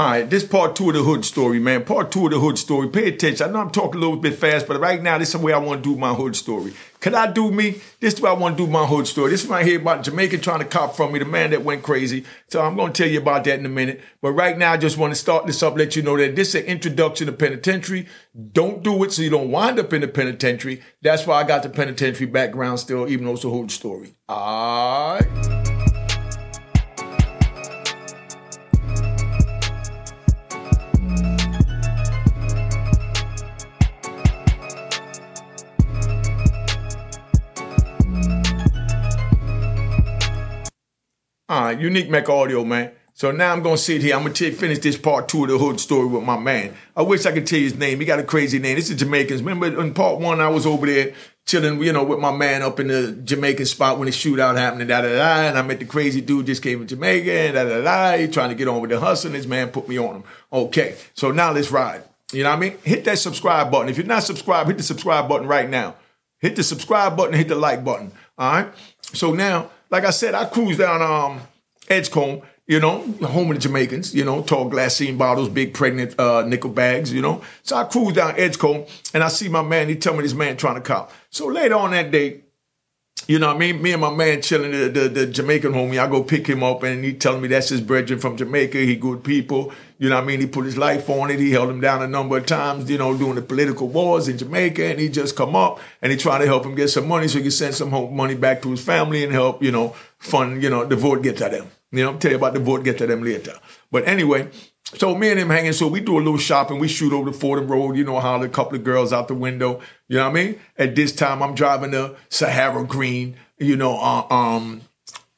All right, this part two of the hood story, man. Part two of the hood story. Pay attention. I know I'm talking a little bit fast, but right now, this is the way I want to do my hood story. Can I do me? This is where I want to do my hood story. This is I hear about Jamaica trying to cop from me, the man that went crazy. So I'm going to tell you about that in a minute. But right now, I just want to start this up, let you know that this is an introduction to penitentiary. Don't do it so you don't wind up in the penitentiary. That's why I got the penitentiary background still, even though it's a hood story. All right. Unique Mecca Audio, man. So now I'm gonna sit here. I'm gonna t- finish this part two of the hood story with my man. I wish I could tell you his name. He got a crazy name. This is Jamaicans. Remember in part one, I was over there chilling, you know, with my man up in the Jamaican spot when the shootout happened, and da da da. And I met the crazy dude just came from Jamaica, and da da da. Trying to get on with the hustle. This man put me on him. Okay, so now let's ride. You know what I mean? Hit that subscribe button. If you're not subscribed, hit the subscribe button right now. Hit the subscribe button, hit the like button. All right. So now like I said, I cruised down um, Edgecombe, you know, home of the Jamaicans, you know, tall glassine bottles, big pregnant uh, nickel bags, you know. So I cruise down Edgecombe and I see my man, he tell me this man trying to cop. So later on that day, you know, me, me and my man chilling the, the, the Jamaican homie. I go pick him up, and he telling me that's his brethren from Jamaica. He good people. You know, I mean, he put his life on it. He held him down a number of times. You know, during the political wars in Jamaica, and he just come up and he trying to help him get some money so he can send some money back to his family and help. You know, fund. You know, the vote get to them. You know, tell you about the vote get to them later. But anyway, so me and him hanging, so we do a little shopping. We shoot over the Fordham Road. You know how a couple of girls out the window. You know what I mean? At this time, I'm driving the Sahara Green. You know, uh, um,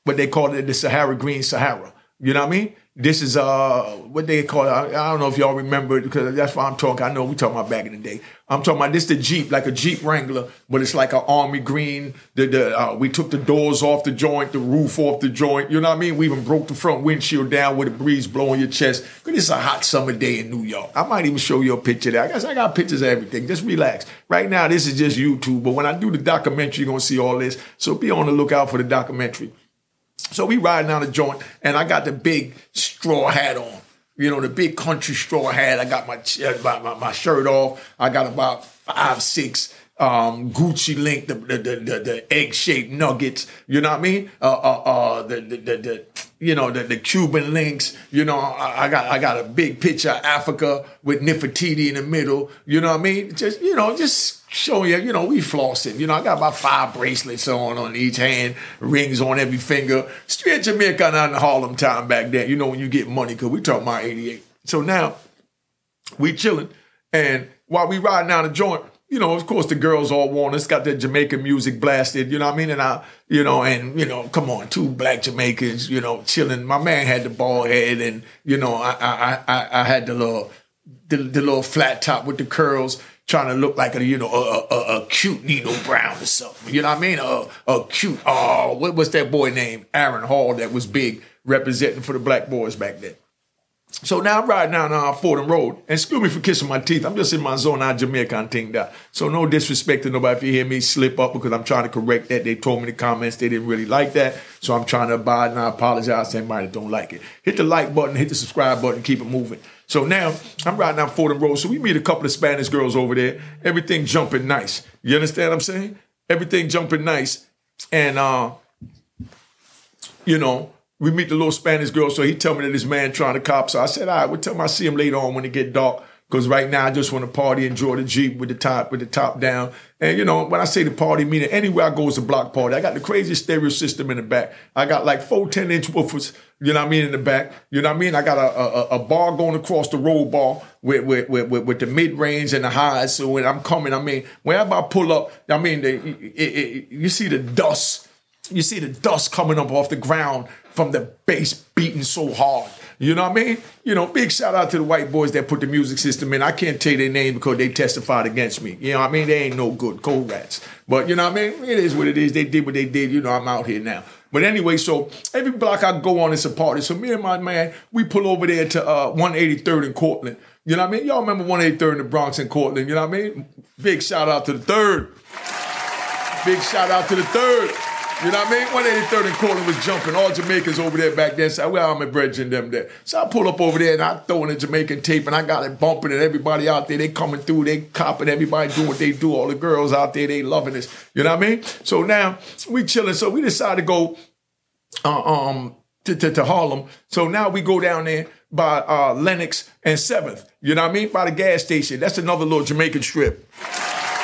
what they call it, the Sahara Green Sahara. You know what I mean? This is uh what they call it. I, I don't know if y'all remember it because that's why I'm talking. I know we talking about back in the day. I'm talking about this the Jeep, like a Jeep Wrangler, but it's like an army green. The, the uh, we took the doors off the joint, the roof off the joint. You know what I mean? We even broke the front windshield down with a breeze blowing your chest. Cause it's a hot summer day in New York. I might even show you a picture there. I guess I got pictures of everything. Just relax. Right now, this is just YouTube, but when I do the documentary, you're gonna see all this. So be on the lookout for the documentary. So we riding down the joint, and I got the big straw hat on. You know, the big country straw hat. I got my uh, my, my shirt off. I got about five, six um, Gucci link, the the the, the, the egg shaped nuggets. You know what I mean? Uh, uh, uh, the, the, the, the you know the, the Cuban links. You know, I, I, got I got a big picture of Africa with Nefertiti in the middle. You know what I mean? Just you know, just showing you, you know, we flossing. You know, I got about five bracelets on on each hand, rings on every finger. Straight Jamaica out in Harlem time back then. You know, when you get money, because we talking about 88. So now we chilling. And while we riding down the joint, you know, of course, the girls all want us, got that Jamaican music blasted, you know what I mean? And I, you know, and, you know, come on, two black Jamaicans, you know, chilling. My man had the bald head and, you know, I, I, I, I had the little, the, the little flat top with the curls trying to look like a you know a, a, a cute Nino Brown or something. You know what I mean? A, a cute oh what was that boy named Aaron Hall that was big representing for the black boys back then. So now I'm riding down uh, Fordham Road, and excuse me for kissing my teeth. I'm just in my zone out Jamaica and thing that. So no disrespect to nobody if you hear me slip up because I'm trying to correct that. They told me in the comments they didn't really like that. So I'm trying to abide and I apologize to anybody that don't like it. Hit the like button, hit the subscribe button, keep it moving. So now I'm riding down Fordham Road. So we meet a couple of Spanish girls over there. Everything jumping nice. You understand what I'm saying? Everything jumping nice. And uh, you know, we meet the little Spanish girl. So he tell me that this man trying to cop. So I said, all right, we'll tell him I see him later on when it get dark. Because right now I just want to party, and enjoy the Jeep with the top with the top down. And you know, when I say the party, meaning anywhere I go is a block party. I got the craziest stereo system in the back. I got like four 10 inch woofers, you know what I mean, in the back. You know what I mean? I got a, a, a bar going across the road bar with with, with, with, with the mid range and the highs. So when I'm coming, I mean, whenever I pull up, I mean, the, it, it, you see the dust. You see the dust coming up off the ground from the bass beating so hard. You know what I mean? You know, big shout out to the white boys that put the music system in. I can't tell their name because they testified against me. You know what I mean? They ain't no good cold rats. But you know what I mean? It is what it is. They did what they did. You know, I'm out here now. But anyway, so every block I go on is a party. So me and my man, we pull over there to uh, 183rd in Cortlandt. You know what I mean? Y'all remember 183rd in the Bronx and Cortlandt. You know what I mean? Big shout out to the third. Big shout out to the third. You know what I mean? 183rd and Cortland was jumping. All Jamaicans over there back then. So well, I'm a brethren them there. So I pull up over there and I throw in a Jamaican tape and I got it bumping and everybody out there, they coming through, they copping, everybody doing what they do. All the girls out there, they loving this. You know what I mean? So now we chilling. So we decided to go uh, um to, to, to, Harlem. So now we go down there by uh, Lenox and 7th. You know what I mean? By the gas station. That's another little Jamaican strip.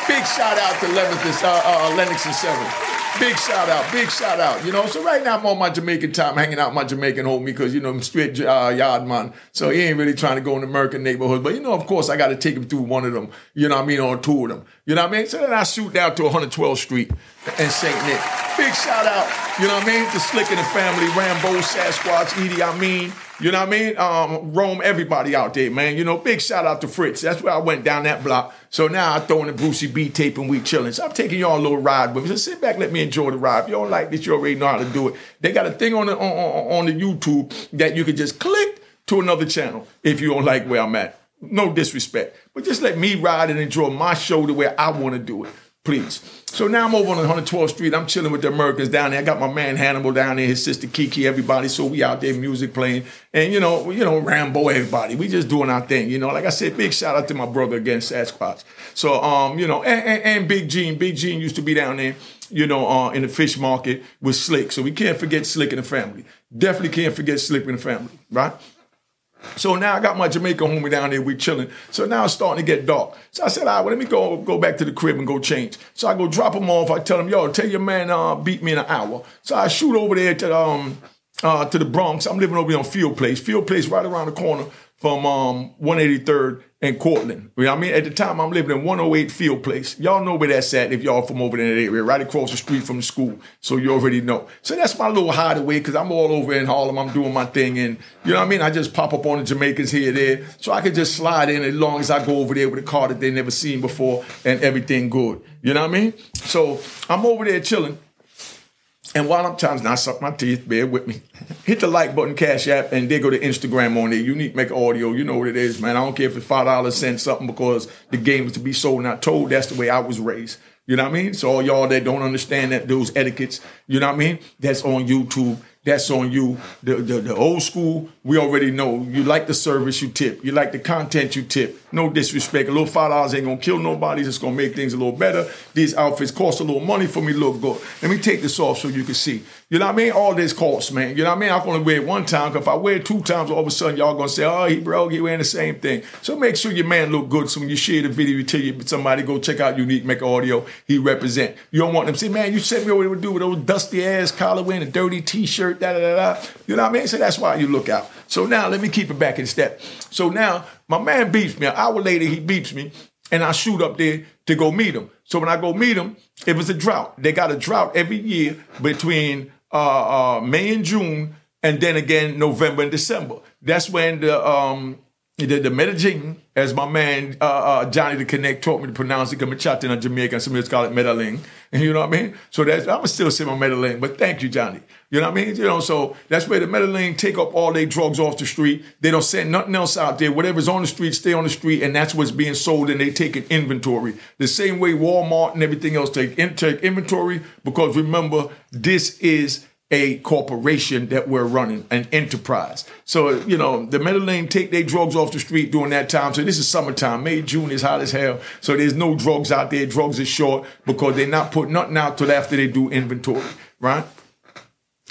Big shout out to 11th and, uh, uh, Lenox and 7th. Big shout out, big shout out. You know, so right now I'm on my Jamaican time, hanging out my Jamaican homie because you know I'm straight uh, yard man. So he ain't really trying to go in the American neighborhood. But you know, of course, I got to take him through one of them. You know what I mean? On two of them. You know what I mean? So then I shoot down to 112th Street and St. Nick. Big shout out, you know what I mean? To Slick and the family, Rambo, Sasquatch, Edie, I mean. You know what I mean? Um, Rome, everybody out there, man. You know, big shout out to Fritz. That's where I went down that block. So now I throw in the Brucie B tape and we chilling. So I'm taking y'all a little ride with me. So sit back, let me enjoy the ride. If you don't like this, you already know how to do it. They got a thing on the on, on, on the YouTube that you can just click to another channel if you don't like where I'm at. No disrespect, but just let me ride and enjoy my show the way I want to do it please. So now I'm over on 112th Street. I'm chilling with the Americans down there. I got my man Hannibal down there, his sister Kiki, everybody. So we out there, music playing, and you know, you know, Rambo, everybody. We just doing our thing. You know, like I said, big shout out to my brother again, Sasquatch. So um, you know, and, and, and Big Gene. Big Gene used to be down there you know, uh, in the fish market with Slick. So we can't forget Slick and the family. Definitely can't forget Slick and the family, right? So now I got my Jamaican homie down there, we chilling. So now it's starting to get dark. So I said, all right, well, let me go go back to the crib and go change. So I go drop him off. I tell him, yo, tell your man uh, beat me in an hour. So I shoot over there to um uh, to the Bronx. I'm living over there on Field Place. Field Place right around the corner from um 183rd and Cortland. You know what I mean? At the time, I'm living in 108 Field Place. Y'all know where that's at if y'all from over in that area, right across the street from the school. So you already know. So that's my little hideaway because I'm all over in Harlem. I'm doing my thing. And you know what I mean? I just pop up on the Jamaicans here there. So I can just slide in as long as I go over there with a car that they never seen before and everything good. You know what I mean? So I'm over there chilling. And while I'm to not suck my teeth, bear with me. Hit the like button, Cash App, and they go to Instagram on there. Unique Mecca Audio. You know what it is, man. I don't care if it's five dollars, send something because the game is to be sold, not told. That's the way I was raised. You know what I mean? So all y'all that don't understand that those etiquettes, you know what I mean? That's on YouTube that's on you. The, the, the old school, we already know. You like the service, you tip. You like the content, you tip. No disrespect. A little five dollars ain't gonna kill nobody. It's gonna make things a little better. These outfits cost a little money for me. Look good. Let me take this off so you can see. You know what I mean? All this costs, man. You know what I mean? I can only wear it one time. Cause if I wear it two times, all of a sudden y'all gonna say, "Oh, he broke. He wearing the same thing." So make sure your man look good. So when you share the video, you tell somebody go check out Unique Mecca Audio. He represent. You don't want them to say, "Man, you sent me over to do with those dusty ass collar wearing a dirty t-shirt." Da da da da. You know what I mean? So that's why you look out. So now let me keep it back in step. So now my man beeps me. An hour later, he beeps me, and I shoot up there to go meet him. So when I go meet him, it was a drought. They got a drought every year between uh, uh, May and June, and then again November and December. That's when the um, the, the Medellin, as my man uh, uh, Johnny the Connect taught me to pronounce it, I'm in Jamaica, some of us call it Medellin. You know what I mean? So that's I'm still saying my Medellin, but thank you, Johnny. You know what I mean? You know, so that's where the Medellin take up all their drugs off the street. They don't send nothing else out there. Whatever's on the street, stay on the street, and that's what's being sold, and they take an inventory. The same way Walmart and everything else take, take inventory, because remember, this is a corporation that we're running, an enterprise. So, you know, the Medellin take their drugs off the street during that time. So this is summertime. May, June is hot as hell. So there's no drugs out there. Drugs is short because they're not putting nothing out till after they do inventory, right?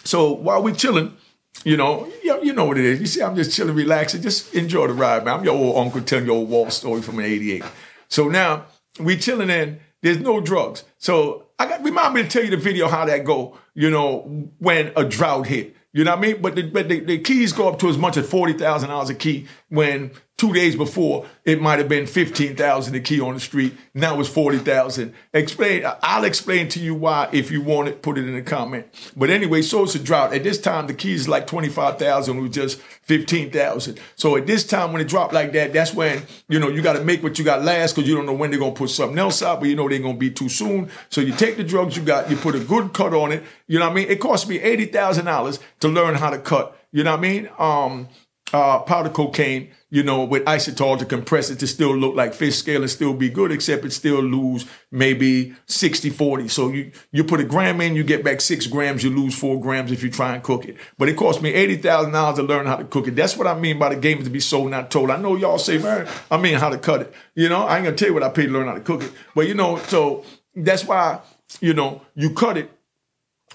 So while we chilling, you know, you, you know what it is. You see, I'm just chilling, relaxing, just enjoy the ride, man. I'm your old uncle telling your old wall story from an 88. So now we chilling in, there's no drugs. So I got remind me to tell you the video how that go, you know, when a drought hit. You know what I mean? But the, but the, the keys go up to as much as forty thousand dollars a key when Two days before, it might have been 15,000 a key on the street. Now it's 40,000. Explain, I'll explain to you why if you want it, put it in the comment. But anyway, so it's a drought. At this time, the keys is like 25,000 was just 15,000. So at this time, when it dropped like that, that's when, you know, you got to make what you got last because you don't know when they're going to put something else out, but you know they're going to be too soon. So you take the drugs you got, you put a good cut on it. You know what I mean? It cost me $80,000 to learn how to cut. You know what I mean? Um, uh, powder cocaine, you know, with isotal to compress it to still look like fish scale and still be good, except it still lose maybe 60, 40. So you, you put a gram in, you get back six grams, you lose four grams if you try and cook it. But it cost me $80,000 to learn how to cook it. That's what I mean by the game is to be sold, not told. I know y'all say, man, I mean how to cut it. You know, I ain't gonna tell you what I paid to learn how to cook it. But you know, so that's why, you know, you cut it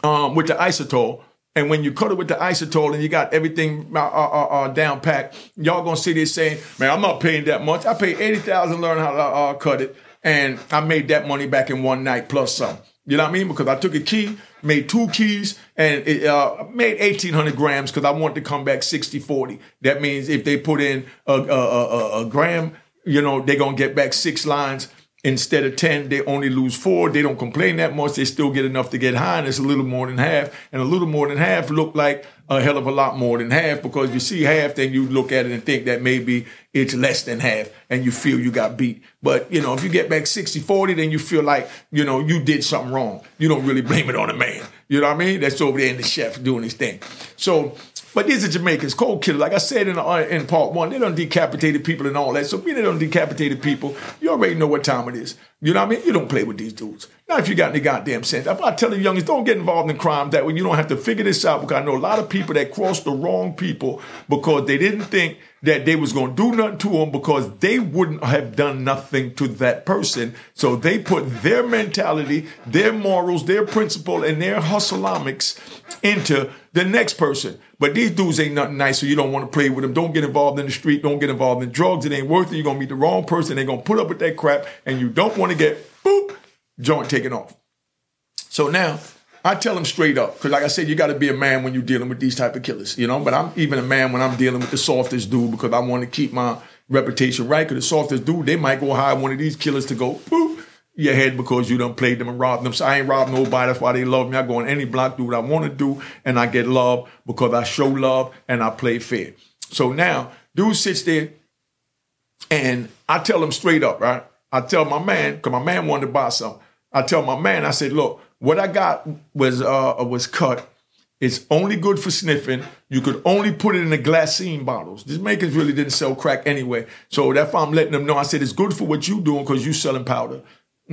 um, with the isotal and when you cut it with the isotal and you got everything uh, uh, uh, down packed, y'all gonna see this saying, "Man, I'm not paying that much. I paid eighty thousand learn how to uh, cut it, and I made that money back in one night plus some." You know what I mean? Because I took a key, made two keys, and it uh, made 1,800 grams because I wanted to come back 60 40. That means if they put in a, a, a, a gram, you know, they're to get back six lines instead of 10, they only lose four. They don't complain that much. They still get enough to get high, and it's a little more than half. And a little more than half look like a hell of a lot more than half because you see half, then you look at it and think that maybe it's less than half and you feel you got beat. But, you know, if you get back 60 40, then you feel like, you know, you did something wrong. You don't really blame it on the man. You know what I mean? That's over there in the chef doing his thing. So, but these are Jamaicans, cold killers. Like I said in, uh, in part one, they done decapitated people and all that. So being they done decapitated people, you already know what time it is. You know what I mean? You don't play with these dudes. Not if you got any goddamn sense. If I tell the youngins, don't get involved in crime that way, you don't have to figure this out because I know a lot of people that crossed the wrong people because they didn't think that they was going to do nothing to them because they wouldn't have done nothing to that person. So they put their mentality, their morals, their principle, and their hustleomics into the next person. But these dudes ain't nothing nice, so you don't want to play with them. Don't get involved in the street. Don't get involved in drugs. It ain't worth it. You're going to meet the wrong person. They're going to put up with that crap, and you don't want to get, boop, joint taken off. So now, I tell them straight up, because like I said, you got to be a man when you're dealing with these type of killers, you know. But I'm even a man when I'm dealing with the softest dude because I want to keep my reputation right. Because the softest dude, they might go hire one of these killers to go, boop, your head because you done played them and robbed them. So I ain't robbed nobody. That's why they love me. I go on any block, do what I want to do, and I get love because I show love and I play fair. So now, dude sits there and I tell him straight up, right? I tell my man, because my man wanted to buy something. I tell my man, I said, look, what I got was uh was cut. It's only good for sniffing. You could only put it in the glassine bottles. These makers really didn't sell crack anyway. So that's why I'm letting them know. I said it's good for what you doing because you selling powder.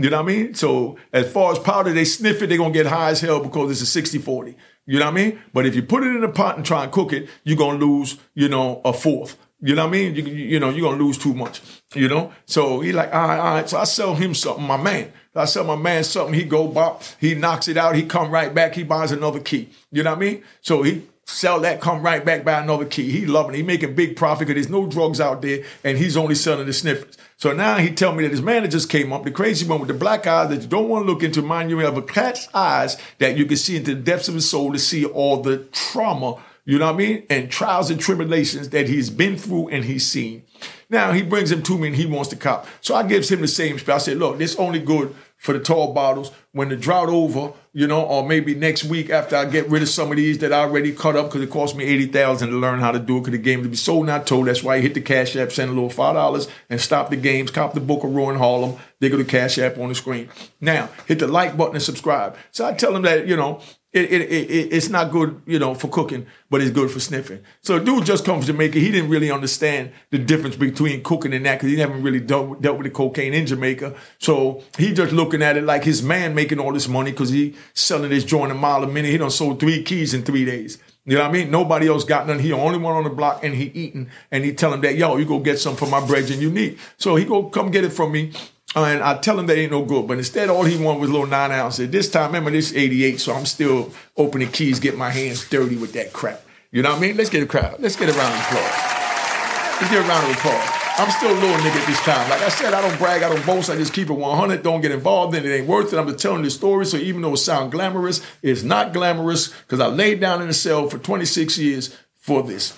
You know what I mean? So as far as powder, they sniff it, they're gonna get high as hell because it's a 60-40. You know what I mean? But if you put it in a pot and try and cook it, you're gonna lose, you know, a fourth. You know what I mean? You, you know, you're gonna lose too much. You know? So he like, all right, all right. So I sell him something, my man. I sell my man something, he go bop, he knocks it out, he come right back, he buys another key. You know what I mean? So he sell that, come right back, buy another key. He loving it. He making big profit because there's no drugs out there and he's only selling the sniffers. So now he tell me that his man just came up, the crazy one with the black eyes that you don't want to look into. Mind you, have a cat's eyes that you can see into the depths of his soul to see all the trauma, you know what I mean? And trials and tribulations that he's been through and he's seen. Now he brings him to me and he wants to cop. So I gives him the same spell. I said, look, this only good for the tall bottles. When the drought over, you know, or maybe next week after I get rid of some of these that I already cut up because it cost me eighty thousand to learn how to do it because the game to be sold not told. That's why I hit the Cash App, send a little five dollars, and stop the games. Cop the book of and Harlem. They go to Cash App on the screen. Now hit the like button and subscribe. So I tell them that you know it, it, it, it's not good, you know, for cooking, but it's good for sniffing. So dude just comes to Jamaica. He didn't really understand the difference between cooking and that because he never really dealt, dealt with the cocaine in Jamaica. So he just looking at it like his man making all this money because he selling his joint a mile a minute. He done sold three keys in three days. You know what I mean? Nobody else got none. He only one on the block and he eating and he tell him that, yo, you go get some for my bread and you need. So he go come get it from me. And I tell him that ain't no good. But instead, all he wanted was a little nine ounces. This time, remember, this 88, so I'm still opening keys, get my hands dirty with that crap. You know what I mean? Let's get a crowd. Let's get a round of applause. Let's get a round of applause. I'm still a little nigga at this time. Like I said, I don't brag, I don't boast, I just keep it 100. Don't get involved in it. It ain't worth it. I'm just telling the story. So even though it sounds glamorous, it's not glamorous because I laid down in a cell for 26 years for this.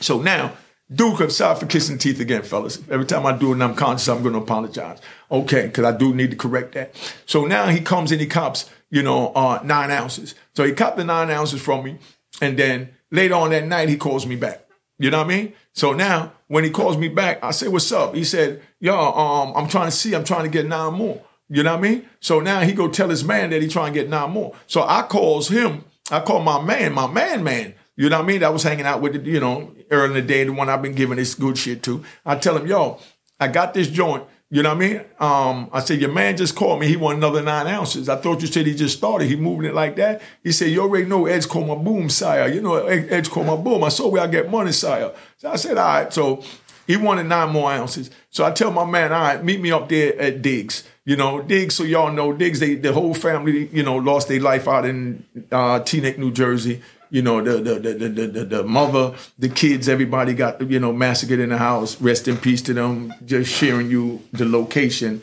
So now, Duke, I'm sorry for kissing teeth again, fellas. Every time I do it and I'm conscious, I'm going to apologize. Okay, because I do need to correct that. So now he comes and he cops, you know, uh, nine ounces. So he copped the nine ounces from me. And then later on that night, he calls me back. You know what I mean? So now when he calls me back, I say, what's up? He said, yo, um, I'm trying to see, I'm trying to get nine more. You know what I mean? So now he go tell his man that he trying to get nine more. So I calls him, I call my man, my man, man. You know what I mean? I was hanging out with the, you know, early in the day, the one I've been giving this good shit to. I tell him, yo, I got this joint. You know what I mean? Um, I said, your man just called me. He want another nine ounces. I thought you said he just started. He moving it like that. He said, you already know Edge called my boom, sire. You know, Edge called my boom. I saw where I get money, sire. So I said, all right. So he wanted nine more ounces. So I tell my man, all right, meet me up there at Diggs. You know, Diggs, so y'all know, Diggs, they, the whole family, you know, lost their life out in uh, Teaneck, New Jersey you know, the the, the the the the mother, the kids, everybody got you know massacred in the house. Rest in peace to them. Just sharing you the location,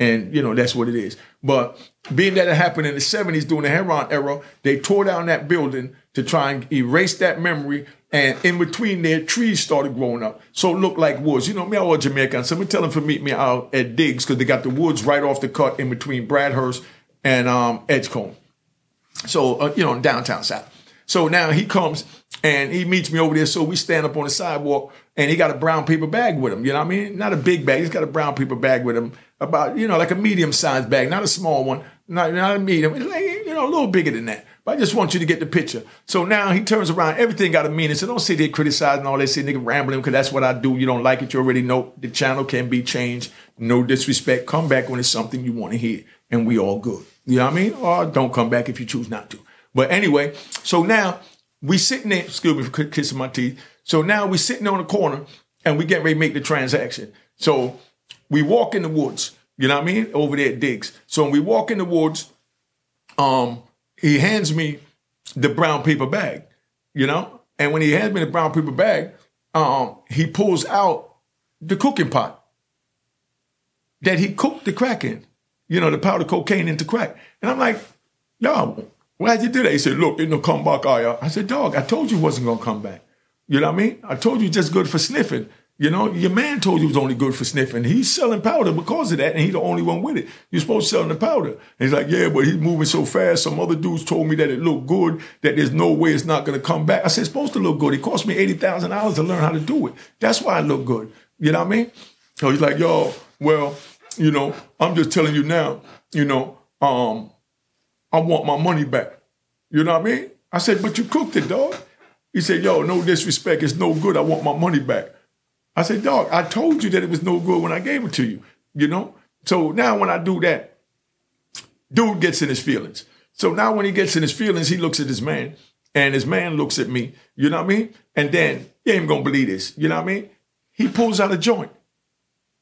and you know that's what it is. But being that it happened in the '70s during the heroin era, they tore down that building to try and erase that memory. And in between there, trees started growing up. So it looked like woods. You know, me, I was Jamaican. So me tell them to meet me out at Diggs because they got the woods right off the cut in between Bradhurst and um, Edgecombe. So, uh, you know, downtown South. So now he comes and he meets me over there. So we stand up on the sidewalk and he got a brown paper bag with him. You know what I mean? Not a big bag. He's got a brown paper bag with him, about, you know, like a medium sized bag, not a small one, not, not a medium. It's like, you know, a little bigger than that. But I just want you to get the picture. So now he turns around. Everything got a meaning. So don't sit there criticizing all this, say nigga rambling because that's what I do. You don't like it. You already know the channel can be changed. No disrespect. Come back when it's something you want to hear, and we all good. You know what I mean? Or don't come back if you choose not to. But anyway, so now we sitting there, excuse me for kissing my teeth. So now we sitting on the corner and we get ready to make the transaction. So we walk in the woods, you know what I mean? Over there at Diggs. So when we walk in the woods, um, he hands me the brown paper bag, you know? And when he hands me the brown paper bag, um, he pulls out the cooking pot that he cooked the crack in, you know, the powder cocaine into crack. And I'm like, yo, Why'd you do that? He said, look, it no come back, are I said, dog, I told you it wasn't gonna come back. You know what I mean? I told you just good for sniffing. You know, your man told you it was only good for sniffing. He's selling powder because of that, and he's the only one with it. You're supposed to sell the powder. And he's like, yeah, but he's moving so fast. Some other dudes told me that it looked good, that there's no way it's not gonna come back. I said, it's supposed to look good. It cost me $80,000 to learn how to do it. That's why I look good. You know what I mean? So he's like, yo, well, you know, I'm just telling you now, you know, um, I want my money back. You know what I mean? I said, but you cooked it, dog. He said, yo, no disrespect. It's no good. I want my money back. I said, dog, I told you that it was no good when I gave it to you, you know? So now when I do that, dude gets in his feelings. So now when he gets in his feelings, he looks at his man and his man looks at me, you know what I mean? And then, you ain't gonna believe this, you know what I mean? He pulls out a joint.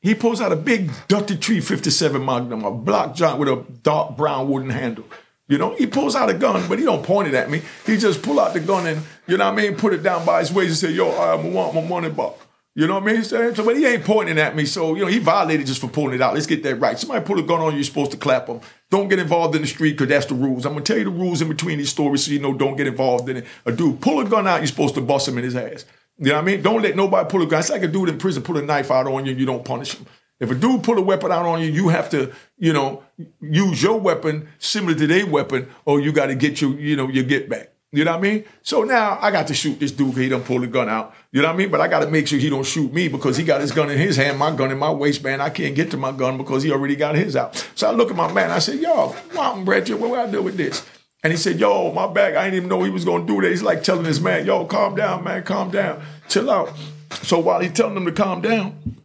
He pulls out a big Dutty Tree 57 Magnum, a block joint with a dark brown wooden handle. You know, he pulls out a gun, but he don't point it at me. He just pull out the gun and, you know what I mean, put it down by his waist and say, yo, I want my money back. You know what I mean? So, but he ain't pointing at me. So, you know, he violated just for pulling it out. Let's get that right. Somebody pull a gun on you, you're supposed to clap them. Don't get involved in the street because that's the rules. I'm going to tell you the rules in between these stories so you know don't get involved in it. A dude, pull a gun out, you're supposed to bust him in his ass. You know what I mean? Don't let nobody pull a gun. It's like a dude in prison pull a knife out on you and you don't punish him. If a dude pull a weapon out on you, you have to, you know, use your weapon similar to their weapon, or you got to get your, you know, your get back. You know what I mean? So now I got to shoot this dude he don't pull the gun out. You know what I mean? But I got to make sure he don't shoot me because he got his gun in his hand, my gun in my waistband. I can't get to my gun because he already got his out. So I look at my man. I said, "Yo, Mountain Brad, what do I do with this?" And he said, "Yo, my bag. I didn't even know he was gonna do that." He's like telling his man, "Yo, calm down, man. Calm down. Chill out." So while he's telling him to calm down,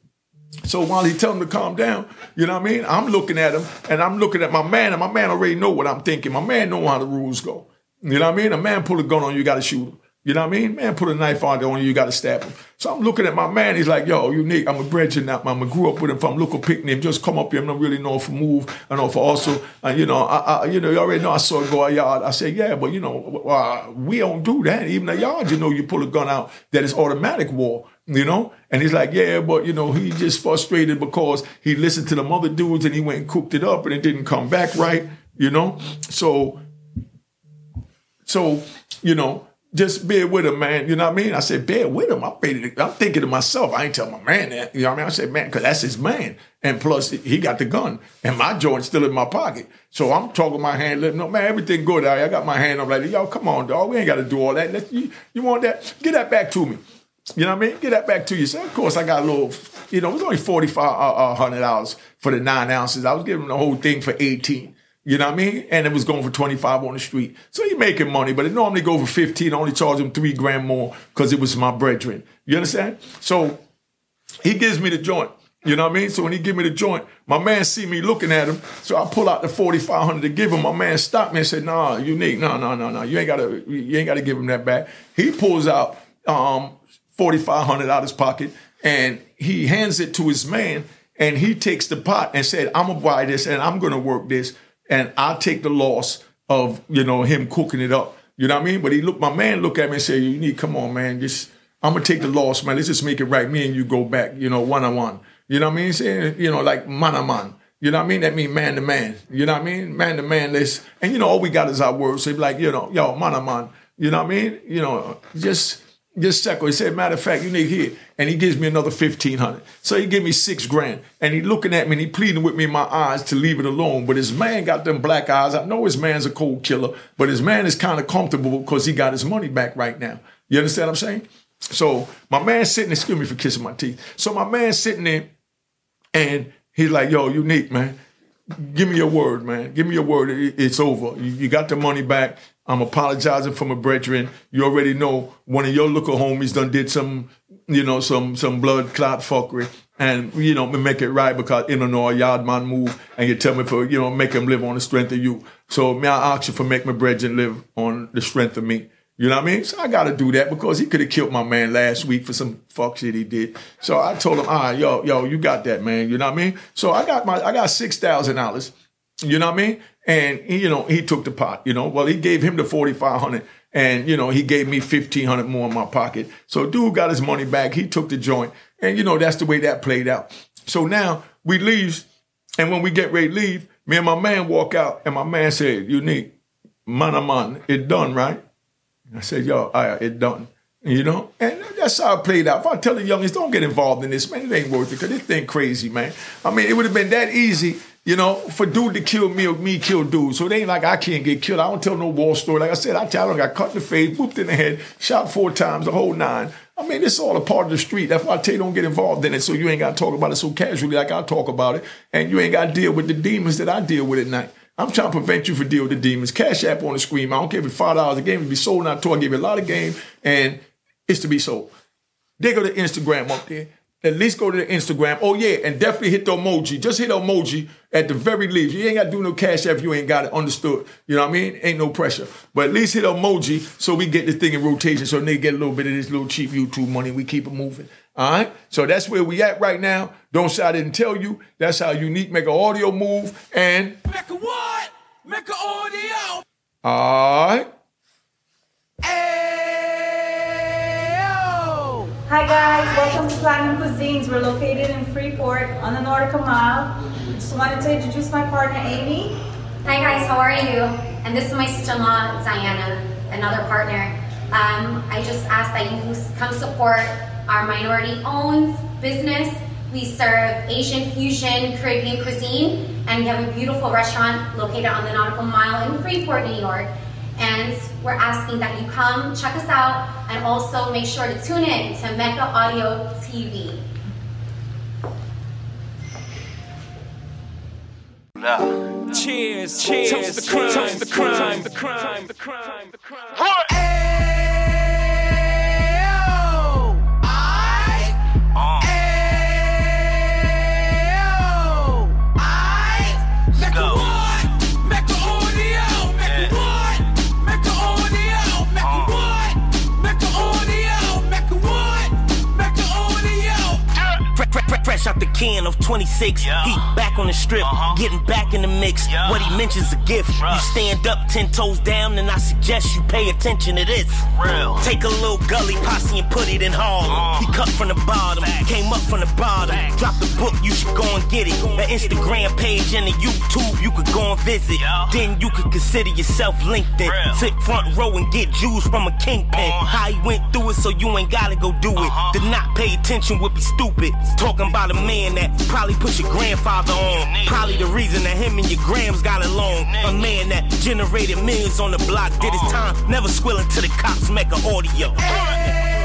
so while he telling him to calm down, you know what I mean? I'm looking at him and I'm looking at my man, and my man already know what I'm thinking. My man know how the rules go. You know what I mean? A man pull a gun on you, you gotta shoot him. You know what I mean? Man put a knife on you, you gotta stab him. So I'm looking at my man, he's like, yo, unique, I'm a brethren now, I'm a grew up with him from local picnic, just come up here, I don't really know for move, I know for also, and you know, I, I, you know, you already know I saw it go a yard. I said, yeah, but you know, uh, we don't do that. Even a yard, you know, you pull a gun out that is automatic war you know? And he's like, yeah, but you know, he just frustrated because he listened to the other dudes and he went and cooked it up and it didn't come back right, you know? So, so, you know, just bear with him, man. You know what I mean? I said, bear with him. I'm ready to, I'm thinking to myself, I ain't telling my man that. You know what I mean? I said, man, because that's his man. And plus, he got the gun. And my joint's still in my pocket. So I'm talking my hand, letting no man, everything good I got my hand up like, yo, come on, dog. We ain't got to do all that. Let's, you, you want that? Get that back to me. You know what I mean? Get that back to you. So of course I got a little, you know, it was only forty five uh, uh, hundred dollars for the nine ounces. I was giving the whole thing for eighteen. You know what I mean? And it was going for 25 on the street. So he making money, but it normally go for 15. I only charge him three grand more because it was my brethren. You understand? So he gives me the joint. You know what I mean? So when he give me the joint, my man see me looking at him. So I pull out the 4500 to give him. My man stopped me and said, nah, unique. No, no, no, no. You ain't gotta, you ain't gotta give him that back. He pulls out um 4500 out his pocket and he hands it to his man and he takes the pot and said, I'm gonna buy this and I'm gonna work this and I'll take the loss of, you know, him cooking it up. You know what I mean? But he look, my man look at me and say, you need, come on, man, just, I'm gonna take the loss, man. Let's just make it right. Me and you go back, you know, one on one. You know what I mean? Saying, you know, like man on man. You know what I mean? That mean man to man. You know what I mean? Man to man. Let's, and you know, all we got is our words. So like, you know, yo, man on man. You know what I mean? You know, just just second. He said, matter of fact, you need here. And he gives me another 1500 So he gave me six grand. And he looking at me and he pleading with me in my eyes to leave it alone. But his man got them black eyes. I know his man's a cold killer, but his man is kind of comfortable because he got his money back right now. You understand what I'm saying? So my man sitting, excuse me for kissing my teeth. So my man sitting there and he's like, yo, unique, man. Give me your word, man. Give me your word. It's over. You got the money back. I'm apologizing for my brethren. You already know one of your local homies done did some, you know, some some blood clot fuckery. And, you know, make it right because, a yard man move and you tell me for, you know, make him live on the strength of you. So may I ask you for make my brethren live on the strength of me. You know what I mean? So I got to do that because he could have killed my man last week for some fuck shit he did. So I told him, ah, yo, yo, you got that, man. You know what I mean? So I got my, I got six thousand dollars. You know what I mean? And you know, he took the pot. You know, well, he gave him the forty five hundred, and you know, he gave me fifteen hundred more in my pocket. So dude got his money back. He took the joint, and you know, that's the way that played out. So now we leave, and when we get ready to leave, me and my man walk out, and my man said, "Unique, man, a man, it done, right?" I said, "Yo, I, it done." You know, and that's how it played out. If I tell the youngins, don't get involved in this, man, it ain't worth it because this thing crazy, man. I mean, it would have been that easy you know, for dude to kill me or me kill dude. So it ain't like I can't get killed. I don't tell no war story. Like I said, I tell them I got cut in the face, whooped in the head, shot four times, the whole nine. I mean, it's all a part of the street. That's why I tell you don't get involved in it. So you ain't got to talk about it so casually like I talk about it. And you ain't got to deal with the demons that I deal with at night. I'm trying to prevent you from dealing with the demons. Cash app on the screen. I don't care if it's five dollars a game to be sold. Not to I give you a lot of game, and it's to be sold. They go to Instagram up there at least go to the Instagram. Oh yeah, and definitely hit the emoji. Just hit the emoji at the very least. You ain't got to do no cash app if you ain't got it understood. You know what I mean? Ain't no pressure. But at least hit emoji so we get this thing in rotation so they get a little bit of this little cheap YouTube money. We keep it moving. All right. So that's where we at right now. Don't say I didn't tell you. That's how unique make an audio move and make a what? Make an audio. All right. Hi guys, welcome to Platinum Cuisines. We're located in Freeport on the Nautical Mile. Just wanted to introduce my partner Amy. Hi guys, how are you? And this is my sister-in-law Diana, another partner. Um, I just ask that you come support our minority-owned business. We serve Asian fusion Caribbean cuisine, and we have a beautiful restaurant located on the Nautical Mile in Freeport, New York and we're asking that you come check us out and also make sure to tune in to Mecca Audio TV. Cheers, cheers, toast the crime, toast the crime, the crime, the crime, the crime. What? Fresh 26. Yeah. He back on the strip, uh-huh. getting back in the mix. Yeah. What he mentions a gift. You stand up, ten toes down, and I suggest you pay attention to this. Real. Take a little gully posse and put it in Harlem. Uh. He cut from the bottom, Back. came up from the bottom. Back. Drop the book, you should go and get it. The Instagram page and the YouTube, you could go and visit. Yeah. Then you could consider yourself LinkedIn. Real. Sit front row and get Jews from a kingpin. Uh. How he went through it, so you ain't gotta go do it. Uh-huh. To not pay attention would be stupid. Talking about a man that probably put your grandfather on. Probably the reason that him and your grams got along. A man that generated millions on the block, did his oh. time, never squilling to the cops, make an audio.